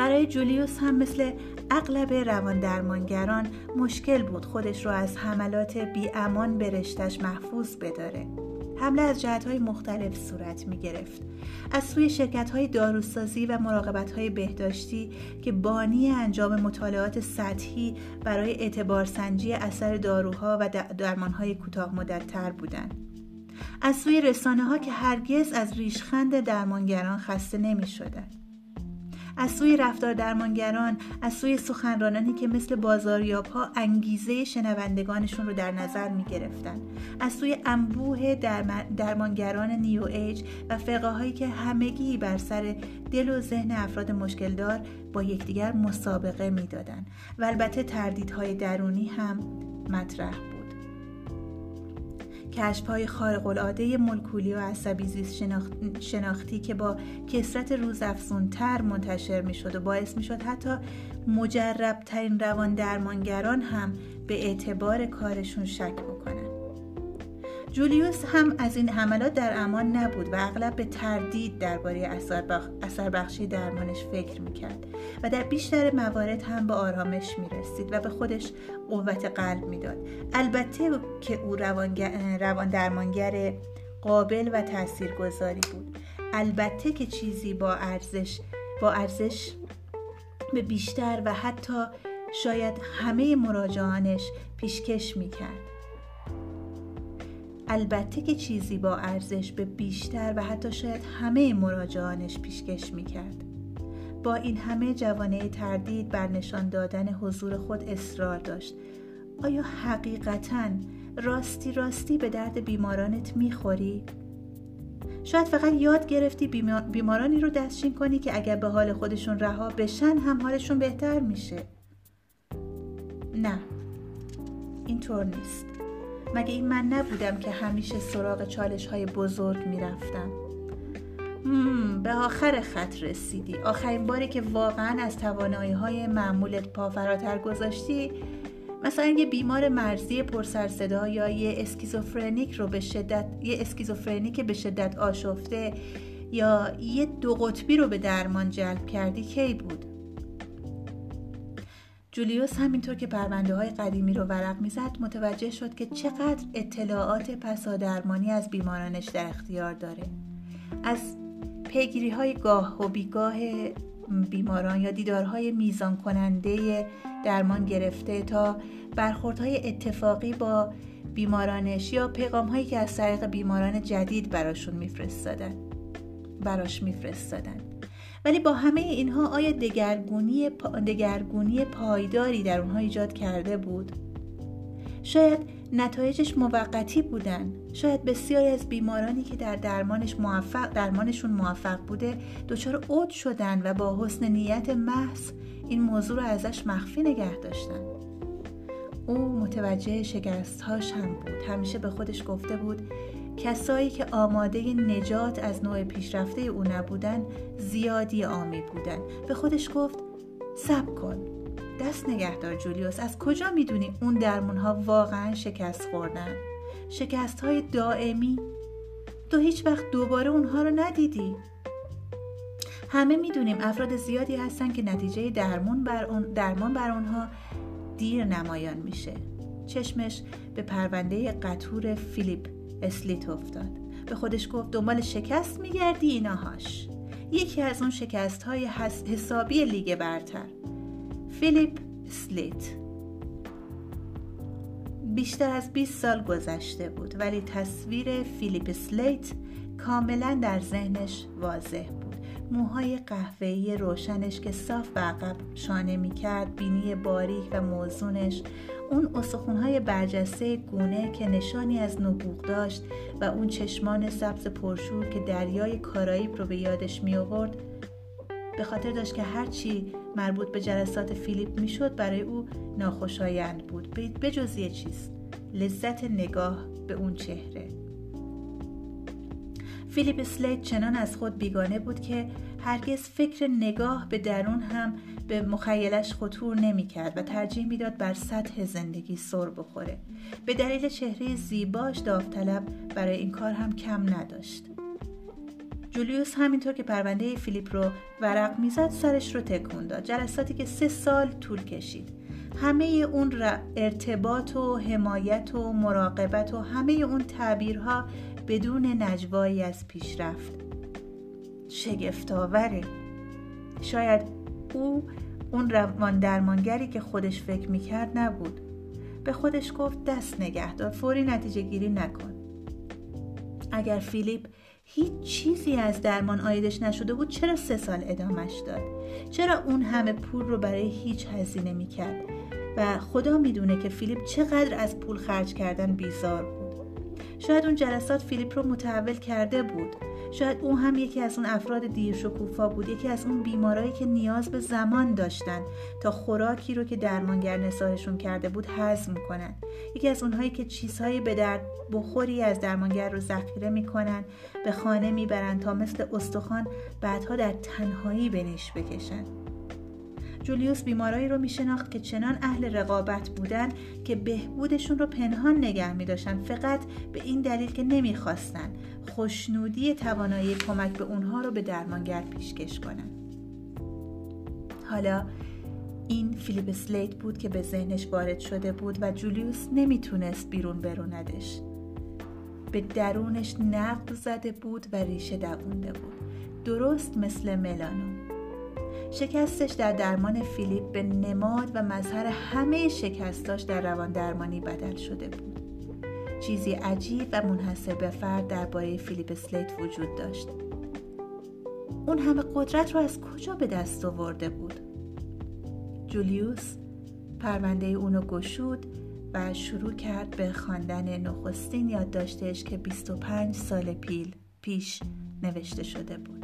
برای جولیوس هم مثل اغلب روان درمانگران مشکل بود خودش رو از حملات بی امان به رشتش محفوظ بداره حمله از جهت های مختلف صورت می گرفت. از سوی شرکت های داروسازی و مراقبت های بهداشتی که بانی انجام مطالعات سطحی برای اعتبار سنجی اثر داروها و درمان های کوتاه مدت تر بودند. از سوی رسانه ها که هرگز از ریشخند درمانگران خسته نمی شدن. از سوی رفتار درمانگران از سوی سخنرانانی که مثل بازاریاب ها انگیزه شنوندگانشون رو در نظر می گرفتن از سوی انبوه درمانگران نیو ایج و فقه هایی که همگی بر سر دل و ذهن افراد مشکلدار با یکدیگر مسابقه می‌دادند و البته تردیدهای درونی هم مطرح بود. کشف های خارق العاده مولکولی و عصبی زیست شناختی که با کسرت روزافزونتر منتشر می شد و باعث می شد حتی مجرب ترین روان درمانگران هم به اعتبار کارشون شک بکنن جولیوس هم از این حملات در امان نبود و اغلب به تردید درباره اثر بخشی درمانش فکر می‌کرد و در بیشتر موارد هم به آرامش می‌رسید و به خودش قوت قلب می‌داد. البته که او روان درمانگر قابل و تاثیرگذاری بود. البته که چیزی با ارزش با ارزش به بیشتر و حتی شاید همه مراجعانش پیشکش می‌کرد. البته که چیزی با ارزش به بیشتر و حتی شاید همه مراجعانش پیشکش می‌کرد. با این همه جوانه تردید بر نشان دادن حضور خود اصرار داشت. آیا حقیقتا راستی راستی به درد بیمارانت می‌خوری؟ شاید فقط یاد گرفتی بیمارانی رو دستشین کنی که اگر به حال خودشون رها بشن هم حالشون بهتر میشه. نه اینطور نیست. مگه این من نبودم که همیشه سراغ چالش های بزرگ می‌رفتم؟ به آخر خط رسیدی. آخرین باری که واقعا از توانایی های معمولت پا فراتر گذاشتی مثلا یه بیمار مرزی پرسرصدا یا یه اسکیزوفرنیک رو به شدت یه اسکیزوفرنیک به شدت آشفته یا یه دو قطبی رو به درمان جلب کردی کی بود؟ جولیوس همینطور که پرونده های قدیمی رو ورق می‌زد متوجه شد که چقدر اطلاعات پسادرمانی از بیمارانش در اختیار داره. از پیگیری های گاه و بیگاه بیماران یا دیدارهای میزان کننده درمان گرفته تا برخوردهای اتفاقی با بیمارانش یا پیغام هایی که از طریق بیماران جدید براشون میفرستادن براش میفرستادن. ولی با همه اینها آیا دگرگونی, دگرگونی پایداری در اونها ایجاد کرده بود؟ شاید نتایجش موقتی بودن. شاید بسیاری از بیمارانی که در درمانش موفق درمانشون موفق بوده دچار عود شدن و با حسن نیت محض این موضوع رو ازش مخفی نگه داشتن. او متوجه شکستهاش هم بود. همیشه به خودش گفته بود کسایی که آماده نجات از نوع پیشرفته او نبودن زیادی آمی بودن. به خودش گفت سب کن. دست نگهدار جولیوس. از کجا می‌دونی اون درمون ها واقعا شکست خوردن؟ شکست های دائمی؟ تو هیچ وقت دوباره اونها رو ندیدی. همه می‌دونیم افراد زیادی هستن که نتیجه درمان بر, اون درمان بر اونها دیر نمایان میشه. چشمش به پرونده قطور فیلیپ اسلیت افتاد. به خودش گفت دنبال شکست میگردی ایناهاش. یکی از اون شکست های حسابی لیگ برتر. فیلیپ اسلیت. بیشتر از 20 سال گذشته بود ولی تصویر فیلیپ سلیت کاملا در ذهنش واضح بود. موهای قهوه‌ای روشنش که صاف به عقب شانه می‌کرد بینی باریک و موزونش اون استخونهای برجسته گونه که نشانی از نبوغ داشت و اون چشمان سبز پرشور که دریای کارائیب رو به یادش می آورد به خاطر داشت که هرچی مربوط به جلسات فیلیپ می‌شد برای او ناخوشایند بود به جز یه چیز لذت نگاه به اون چهره. فیلیپ سلیت چنان از خود بیگانه بود که هرگز فکر نگاه به درون هم به مخیلش خطور نمی کرد و ترجیح می‌داد بر سطح زندگی سر بخوره. به دلیل چهره زیباش داوطلب برای این کار هم کم نداشت. جولیوس همینطور که پرونده فیلیپ رو ورق می‌زد سرش رو تکون داد. جلساتی که سه سال طول کشید. همه اون ارتباط و حمایت و مراقبت و همه اون تعبیرها بدون نجوایی از پیشرفت. شگفتآوره. شاید او اون روان درمانگری که خودش فکر می‌کرد نبود. به خودش گفت دست نگه دار فوری نتیجه گیری نکن. اگر فیلیپ هیچ چیزی از درمان آیدش نشده بود چرا سه سال ادامش داد؟ چرا اون همه پول رو برای هیچ هزینه می‌کرد؟ و خدا می‌دونه که فیلیپ چقدر از پول خرج کردن بیزار بود. شاید اون جلسات فیلیپ رو متحول کرده بود. شاید او هم یکی از اون افراد دیر شکوفا بود. یکی از اون بیمارایی که نیاز به زمان داشتن تا خوراکی رو که درمانگر نساهشون کرده بود هضم کنن. یکی از اونهایی که چیزهایی به درد بخوری از درمانگر رو ذخیره می‌کنن به خانه می‌برن تا مثل استخوان بعدها در تنهایی بنش بکشن. جولیوس بیمارایی رو میشناخت که چنان اهل رقابت بودن که بهبودشون رو پنهان نگه میداشتن. فقط به این دلیل که نمی‌خواستن خوشنودی توانایی کمک به اونها رو به درمانگر پیشکش کنن. حالا این فیلیپ سلیت بود که به ذهنش وارد شده بود و جولیوس نمی‌تونست بیرون بروندش به درونش نقب زده بود و ریشه دوونده بود. درست مثل ملانوم شکستش در درمان فیلیپ به نماد و مظهر همه شکستاش در روان درمانی بدل شده بود. چیزی عجیب و منحصر به فرد درباره فیلیپ سلیت وجود داشت. اون همه قدرت رو از کجا به دست آورده بود؟ جولیوس پرونده اونو گشود و شروع کرد به خواندن نخستین یادداشتش که 25 سال پیل پیش نوشته شده بود.